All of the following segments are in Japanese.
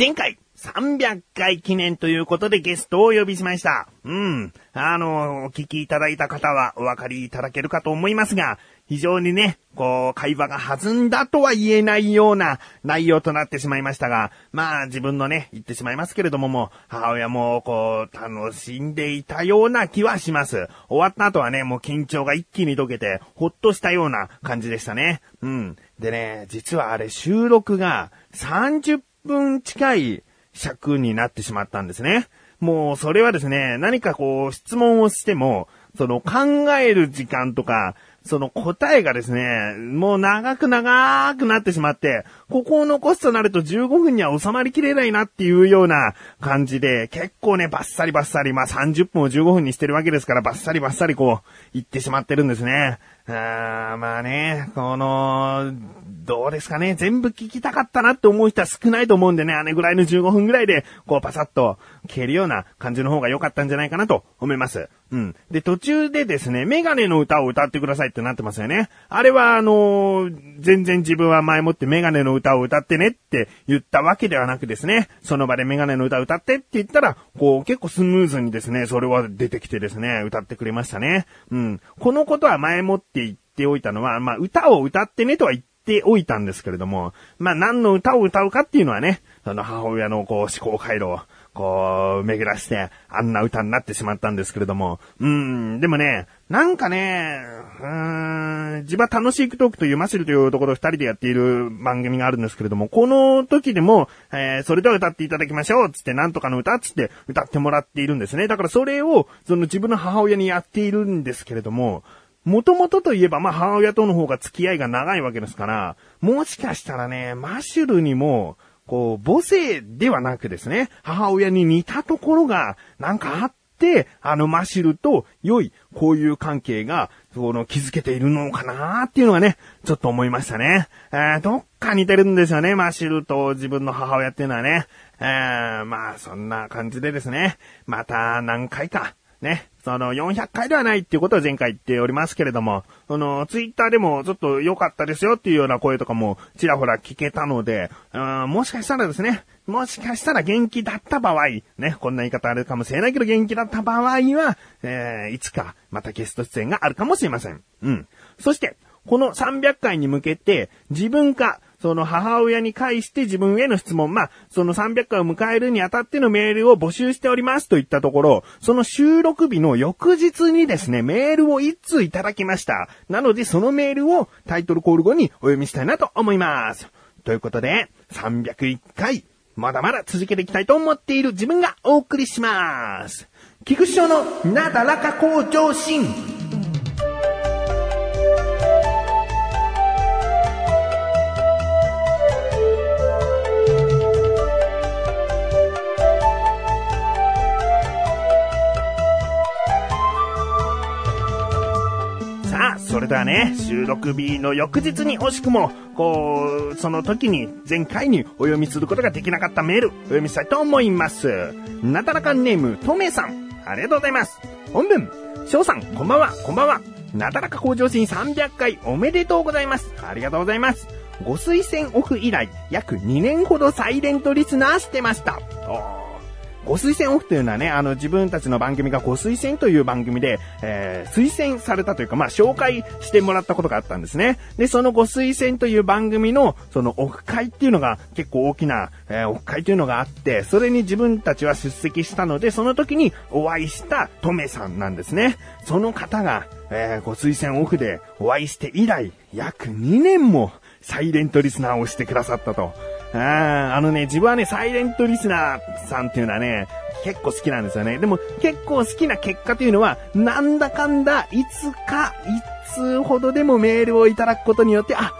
前回、300回記念ということでゲストをお呼びしました。うん。あの、お聞きいただいた方はお分かりいただけるかと思いますが、非常にね、こう、会話が弾んだとは言えないような内容となってしまいましたが、まあ自分のね、言ってしまいますけれどもも、母親もこう、楽しんでいたような気はします。終わった後はね、もう緊張が一気に解けて、ほっとしたような感じでしたね。うん。でね、実はあれ収録が30分近い尺になってしまったんですね。もうそれはですね、何かこう質問をしても、その考える時間とか、その答えがですね、もう長く長くなってしまって、ここを残すとなると15分には収まりきれないなっていうような感じで、結構ね、バッサリバッサリ、まあ30分を15分にしてるわけですから、バッサリバッサリこう、言ってしまってるんですね。あーまあね、この、どうですかね、全部聞きたかったなって思う人は少ないと思うんでね、あれぐらいの15分ぐらいで、こうパサッと消えるような感じの方が良かったんじゃないかなと思います。うん。で、途中でですね、メガネの歌を歌ってくださいってなってますよね。あれは、あのー全然自分は前もってメガネの歌を歌ってねって言ったわけではなくですね、その場でメガネの歌歌ってって言ったら、こう結構スムーズにですね、それは出てきてですね、歌ってくれましたね。うん。このことは前もって言っておいたのは、まあ、歌を歌ってねとは言ってておいたんですけれども、まあ、何の歌を歌うかっていうのはね、その母親のこう思考回路を、こう、巡らして、あんな歌になってしまったんですけれども。うん、でもね、なんかね、うーん、自分は楽しいトークというマシルというところを二人でやっている番組があるんですけれども、この時でも、えー、それでは歌っていただきましょうつって、なんとかの歌つって歌ってもらっているんですね。だからそれを、その自分の母親にやっているんですけれども、もともとといえば、まあ、母親との方が付き合いが長いわけですから、もしかしたらね、マシュルにも、こう、母性ではなくですね、母親に似たところが、なんかあって、あのマシュルと良いこういう関係が、その、築けているのかなーっていうのがね、ちょっと思いましたね。えー、どっか似てるんですよね、マシュルと自分の母親っていうのはね。えー、まあ、そんな感じでですね、また何回か、ね、その400回ではないっていうことを前回言っておりますけれども、そのツイッターでもちょっと良かったですよっていうような声とかもちらほら聞けたので、うんもしかしたらですね、もしかしたら元気だった場合、ね、こんな言い方あるかもしれないけど元気だった場合は、えー、いつかまたゲスト出演があるかもしれません。うん。そして、この300回に向けて自分か、その母親に返して自分への質問、まあ、その300回を迎えるにあたってのメールを募集しておりますといったところ、その収録日の翌日にですね、メールを1通いただきました。なので、そのメールをタイトルコール後にお読みしたいなと思います。ということで、301回、まだまだ続けていきたいと思っている自分がお送りします。菊師匠のなだらか向上心。さあ、それではね、収録日の翌日に惜しくも、こう、その時に前回にお読みすることができなかったメール、お読みしたいと思います。なだらかネーム、とめさん、ありがとうございます。本文、翔さん、こんばんは、こんばんは。なだらか向上心300回おめでとうございます。ありがとうございます。ご推薦オフ以来、約2年ほどサイレントリスナーしてました。ご推薦オフというのはね、あの、自分たちの番組がご推薦という番組で、えー、推薦されたというか、まあ、紹介してもらったことがあったんですね。で、そのご推薦という番組の、そのオフ会っていうのが結構大きな、えー、オフ会というのがあって、それに自分たちは出席したので、その時にお会いしたトメさんなんですね。その方が、えー、ご推薦オフでお会いして以来、約2年もサイレントリスナーをしてくださったと。ああのね、自分はね、サイレントリスナーさんっていうのはね、結構好きなんですよね。でも結構好きな結果というのは、なんだかんだ、いつか、いつほどでもメールをいただくことによって、あ、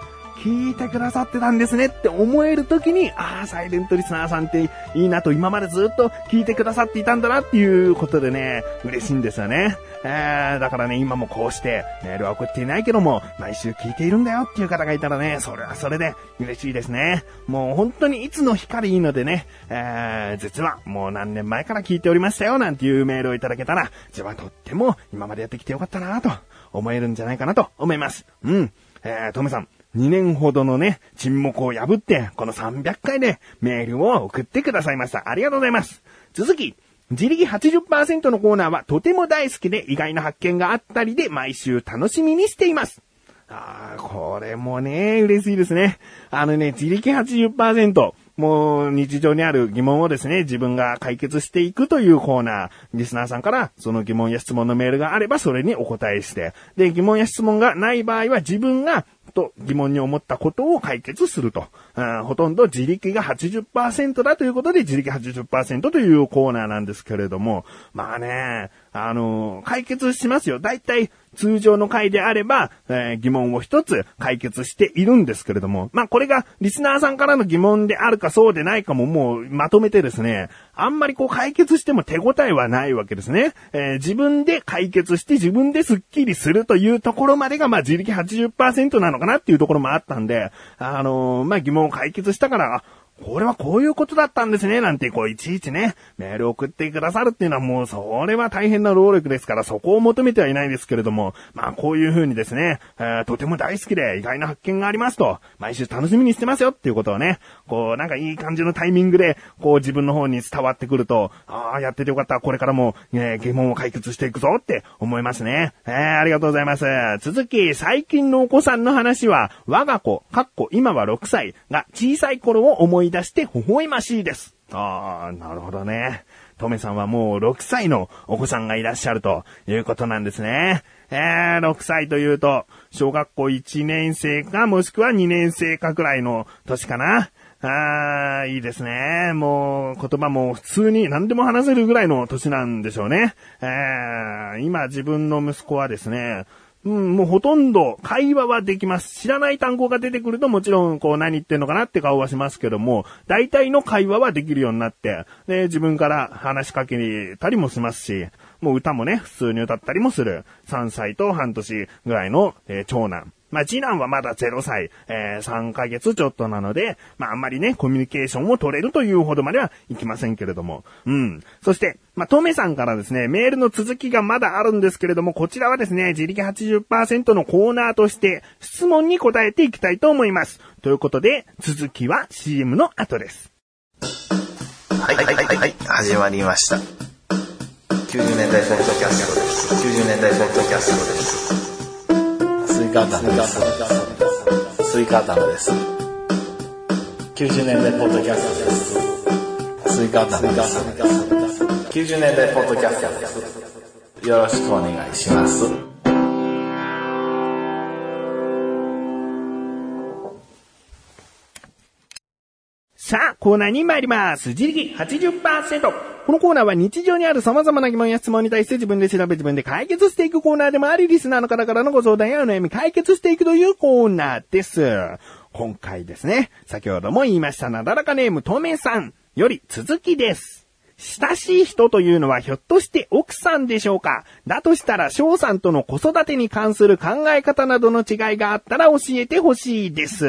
聞いてくださってたんですねって思えるときに、ああ、サイレントリスナーさんっていいなと、今までずっと聞いてくださっていたんだなっていうことでね、嬉しいんですよね。えー、だからね、今もこうしてメールは送っていないけども、毎週聞いているんだよっていう方がいたらね、それはそれで嬉しいですね。もう本当にいつの日からいいのでね、えー、実はもう何年前から聞いておりましたよなんていうメールをいただけたら、自分はとっても今までやってきてよかったなと思えるんじゃないかなと思います。うん。えー、トメさん、2年ほどのね、沈黙を破って、この300回でメールを送ってくださいました。ありがとうございます。続き、自力80%のコーナーはとても大好きで意外な発見があったりで毎週楽しみにしています。ああ、これもね、嬉しいですね。あのね、自力80%。もう日常にある疑問をですね、自分が解決していくというコーナー、リスナーさんからその疑問や質問のメールがあればそれにお答えして、で、疑問や質問がない場合は自分がと疑問に思ったことを解決すると。ほとんど自力が80%だということで自力80%というコーナーなんですけれども、まあね、あの、解決しますよ。だいたい通常の回であれば、えー、疑問を一つ解決しているんですけれども、まあこれがリスナーさんからの疑問であるかそうでないかももうまとめてですね、あんまりこう解決しても手応えはないわけですね。えー、自分で解決して自分でスッキリするというところまでがまあ自力80%なのかなっていうところもあったんで、あの、まあ疑問を解決したから、これはこういうことだったんですね、なんて、こう、いちいちね、メール送ってくださるっていうのはもう、それは大変な労力ですから、そこを求めてはいないですけれども、まあ、こういう風にですね、えー、とても大好きで意外な発見がありますと、毎週楽しみにしてますよっていうことをね、こう、なんかいい感じのタイミングで、こう、自分の方に伝わってくると、ああ、やっててよかった、これからも、えー、疑問を解決していくぞって思いますね。えー、ありがとうございます。続き、最近のお子さんの話は、我が子、かっこ今は6歳が小さい頃を思い出して微笑ましいです。ああ、なるほどね。トメさんはもう6歳のお子さんがいらっしゃるということなんですね。えー、6歳というと、小学校1年生かもしくは2年生かくらいの年かな。ああ、いいですね。もう言葉も普通に何でも話せるぐらいの年なんでしょうね。えー、今自分の息子はですね、うん、もうほとんど会話はできます。知らない単語が出てくるともちろんこう何言ってんのかなって顔はしますけども、大体の会話はできるようになって、で、自分から話しかけたりもしますし、もう歌もね、普通に歌ったりもする。3歳と半年ぐらいの、えー、長男。まあ、次男はまだ0歳、えー、3ヶ月ちょっとなので、まあ、あんまりね、コミュニケーションを取れるというほどまではいきませんけれども。うん。そして、まあ、トメさんからですね、メールの続きがまだあるんですけれども、こちらはですね、自力80%のコーナーとして、質問に答えていきたいと思います。ということで、続きは CM の後です。はい、はい、はい、はい、始まりました。90年代フォトキャストです。90年代フォトキャストです。イカ頭です。スイカ頭です。90年代ポッドキャストです。スイカ頭です。90年代ポッドキャストです。よろしくお願いします。さあ、コーナーに参ります。自力80%。このコーナーは日常にある様々な疑問や質問に対して自分で調べ自分で解決していくコーナーでもあり、リスナーの方からのご相談やお悩み解決していくというコーナーです。今回ですね、先ほども言いましたなだらかネームとめさんより続きです。親しい人というのはひょっとして奥さんでしょうか？だとしたら翔さんとの子育てに関する考え方などの違いがあったら教えてほしいです。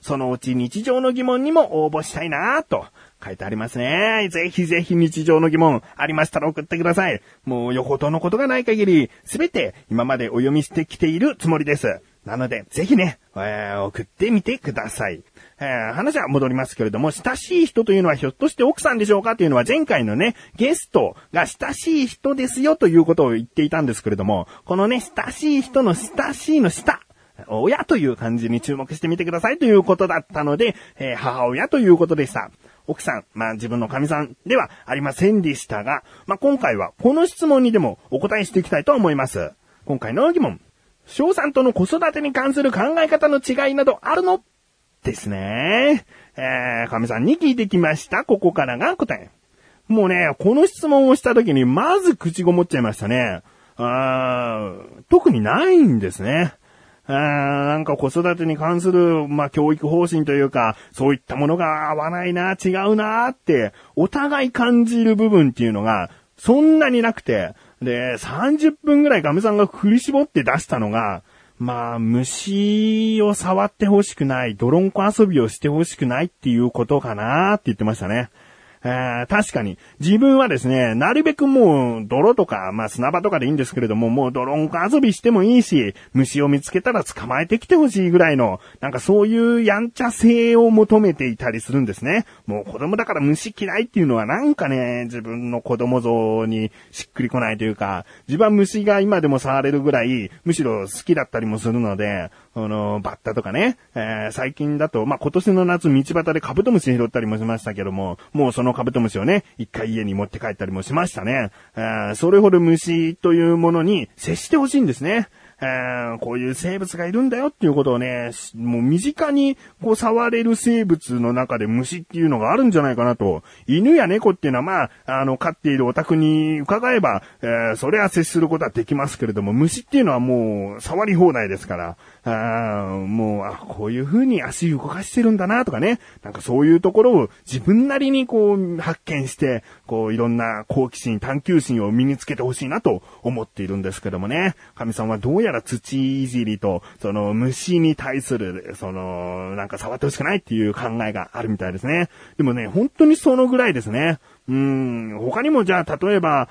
そのうち日常の疑問にも応募したいなぁと。書いてありますね。ぜひぜひ日常の疑問ありましたら送ってください。もうよほどのことがない限り、すべて今までお読みしてきているつもりです。なので、ぜひね、えー、送ってみてください。えー、話は戻りますけれども、親しい人というのはひょっとして奥さんでしょうかというのは前回のね、ゲストが親しい人ですよということを言っていたんですけれども、このね、親しい人の親しいの下、親という漢字に注目してみてくださいということだったので、えー、母親ということでした。奥さん、まあ自分の神さんではありませんでしたが、まあ今回はこの質問にでもお答えしていきたいと思います。今回の疑問。翔さんとの子育てに関する考え方の違いなどあるの？ですね。えー、神さんに聞いてきました。ここからが答え。もうね、この質問をした時にまず口ごもっちゃいましたね。あ特にないんですね。なんか子育てに関する、まあ、教育方針というか、そういったものが合わないな、違うなって、お互い感じる部分っていうのが、そんなになくて、で、30分ぐらいガムさんが振り絞って出したのが、まあ、虫を触ってほしくない、泥んこ遊びをしてほしくないっていうことかなって言ってましたね。えー、確かに、自分はですね、なるべくもう、泥とか、まあ砂場とかでいいんですけれども、もう泥んこ遊びしてもいいし、虫を見つけたら捕まえてきてほしいぐらいの、なんかそういうやんちゃ性を求めていたりするんですね。もう子供だから虫嫌いっていうのはなんかね、自分の子供像にしっくりこないというか、自分は虫が今でも触れるぐらい、むしろ好きだったりもするので、あの、バッタとかね、えー、最近だと、まあ、今年の夏道端でカブトムシ拾ったりもしましたけども、もうそのカブトムシをね、一回家に持って帰ったりもしましたね。それほど虫というものに接してほしいんですね。えー、こういう生物がいるんだよっていうことをね、もう身近にこう触れる生物の中で虫っていうのがあるんじゃないかなと。犬や猫っていうのはまあ、あの、飼っているお宅に伺えば、えー、それは接することはできますけれども、虫っていうのはもう触り放題ですから、あもう、あ、こういう風に足動かしてるんだなとかね。なんかそういうところを自分なりにこう発見して、こういろんな好奇心、探求心を身につけてほしいなと思っているんですけどもね。神さんはどうやら土いじりと、その虫に対する、その、なんか触ってほしくないっていう考えがあるみたいですね。でもね、本当にそのぐらいですね。うん、他にもじゃあ、例えば、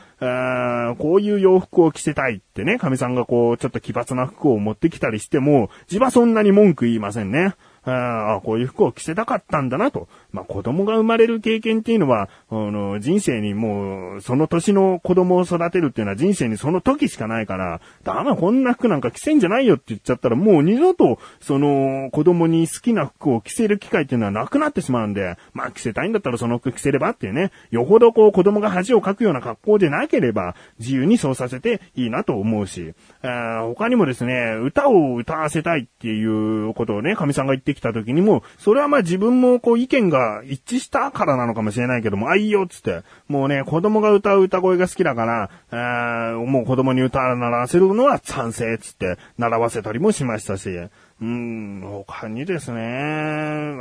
こういう洋服を着せたいってね、神さんがこう、ちょっと奇抜な服を持ってきたりしても、自分はそんなに文句言いませんね。ああ、こういう服を着せたかったんだなと。まあ、子供が生まれる経験っていうのは、あの、人生にもう、その年の子供を育てるっていうのは人生にその時しかないから、だめこんな服なんか着せんじゃないよって言っちゃったら、もう二度と、その、子供に好きな服を着せる機会っていうのはなくなってしまうんで、まあ、着せたいんだったらその服着せればっていうね、よほどこう子供が恥をかくような格好でなければ、自由にそうさせていいなと思うし、あ他にもですね、歌を歌わせたいっていうことをね、神さんが言ってきた時にも、それはまあ自分もこう意見が一致したからなのかもしれないけども、あ、いいよっつって、もうね、子供が歌う歌声が好きだから、えー、もう子供に歌習わせるのは賛成っつって、習わせたりもしましたし、うん、他にですね、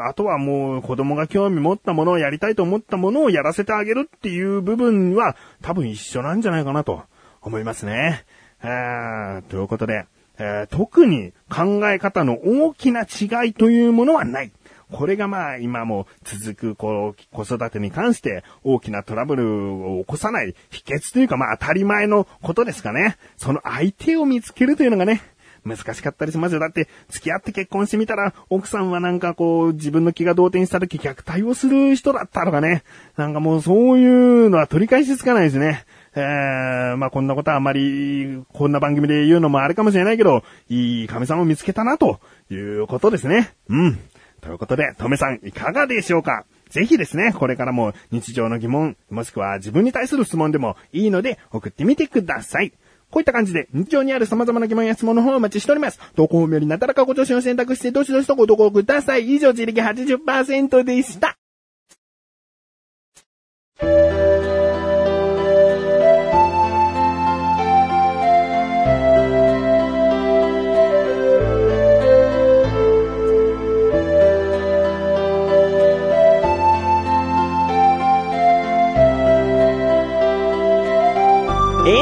あとはもう子供が興味持ったものをやりたいと思ったものをやらせてあげるっていう部分は多分一緒なんじゃないかなと思いますね。えー、ということで、えー、特に考え方の大きな違いというものはない。これがまあ今も続くこう子育てに関して大きなトラブルを起こさない秘訣というかまあ当たり前のことですかね。その相手を見つけるというのがね、難しかったりしますよ。だって、付き合って結婚してみたら、奥さんはなんかこう、自分の気が動転した時虐待をする人だったとかね。なんかもうそういうのは取り返しつかないですね。えー、まあこんなことはあまり、こんな番組で言うのもあれかもしれないけど、いい神様を見つけたな、ということですね。うん。ということで、とめさんいかがでしょうか？ぜひですね、これからも日常の疑問、もしくは自分に対する質問でもいいので送ってみてください。こういった感じで、日常にある様々な疑問や質問の方をお待ちしております。投稿よりなだらかご調子を選択して、どしどしとご投稿ください。以上、自力80%でした。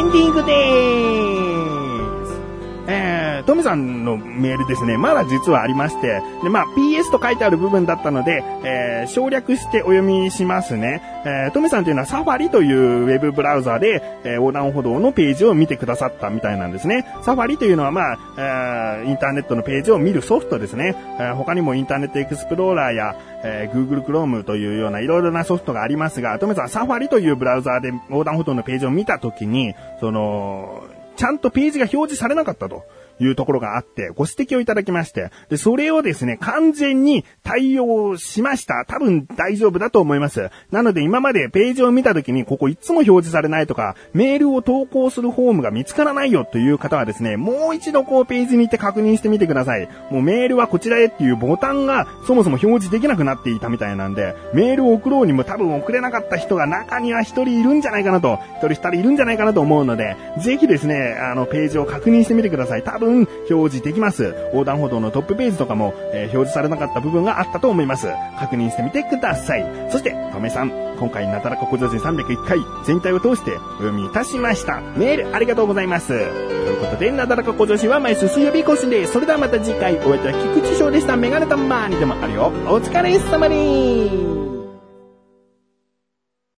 エンディングでーす。えトミさんのメールですね、まだ実はありまして、で、まあ、PS と書いてある部分だったので、えー、省略してお読みしますね。えー、トミさんというのはサファリというウェブブラウザで、えー、横断歩道のページを見てくださったみたいなんですね。サファリというのはまあ、えー、インターネットのページを見るソフトですね。えー、他にもインターネットエクスプローラーや、えー、Google Chrome というようないろいろなソフトがありますが、トメさん、サファリというブラウザーで横断歩道のページを見たときに、その、ちゃんとページが表示されなかったと。いうところがあって、ご指摘をいただきまして、で、それをですね、完全に対応しました。多分大丈夫だと思います。なので今までページを見た時に、ここいつも表示されないとか、メールを投稿するフォームが見つからないよという方はですね、もう一度こうページに行って確認してみてください。もうメールはこちらへっていうボタンがそもそも表示できなくなっていたみたいなんで、メールを送ろうにも多分送れなかった人が中には一人いるんじゃないかなと、一人二人いるんじゃないかなと思うので、ぜひですね、あのページを確認してみてください。多分表示できます。横断歩道のトップページとかも、えー、表示されなかった部分があったと思います。確認してみてください。そして、とめさん、今回なだらか小女子301回全体を通してお読みいたしました。メールありがとうございます。ということで、なだらか小女子は毎週水曜日更新です。それではまた次回、お会いいた菊池翔でした。メガネたまーにでもあるよ。お疲れ様にー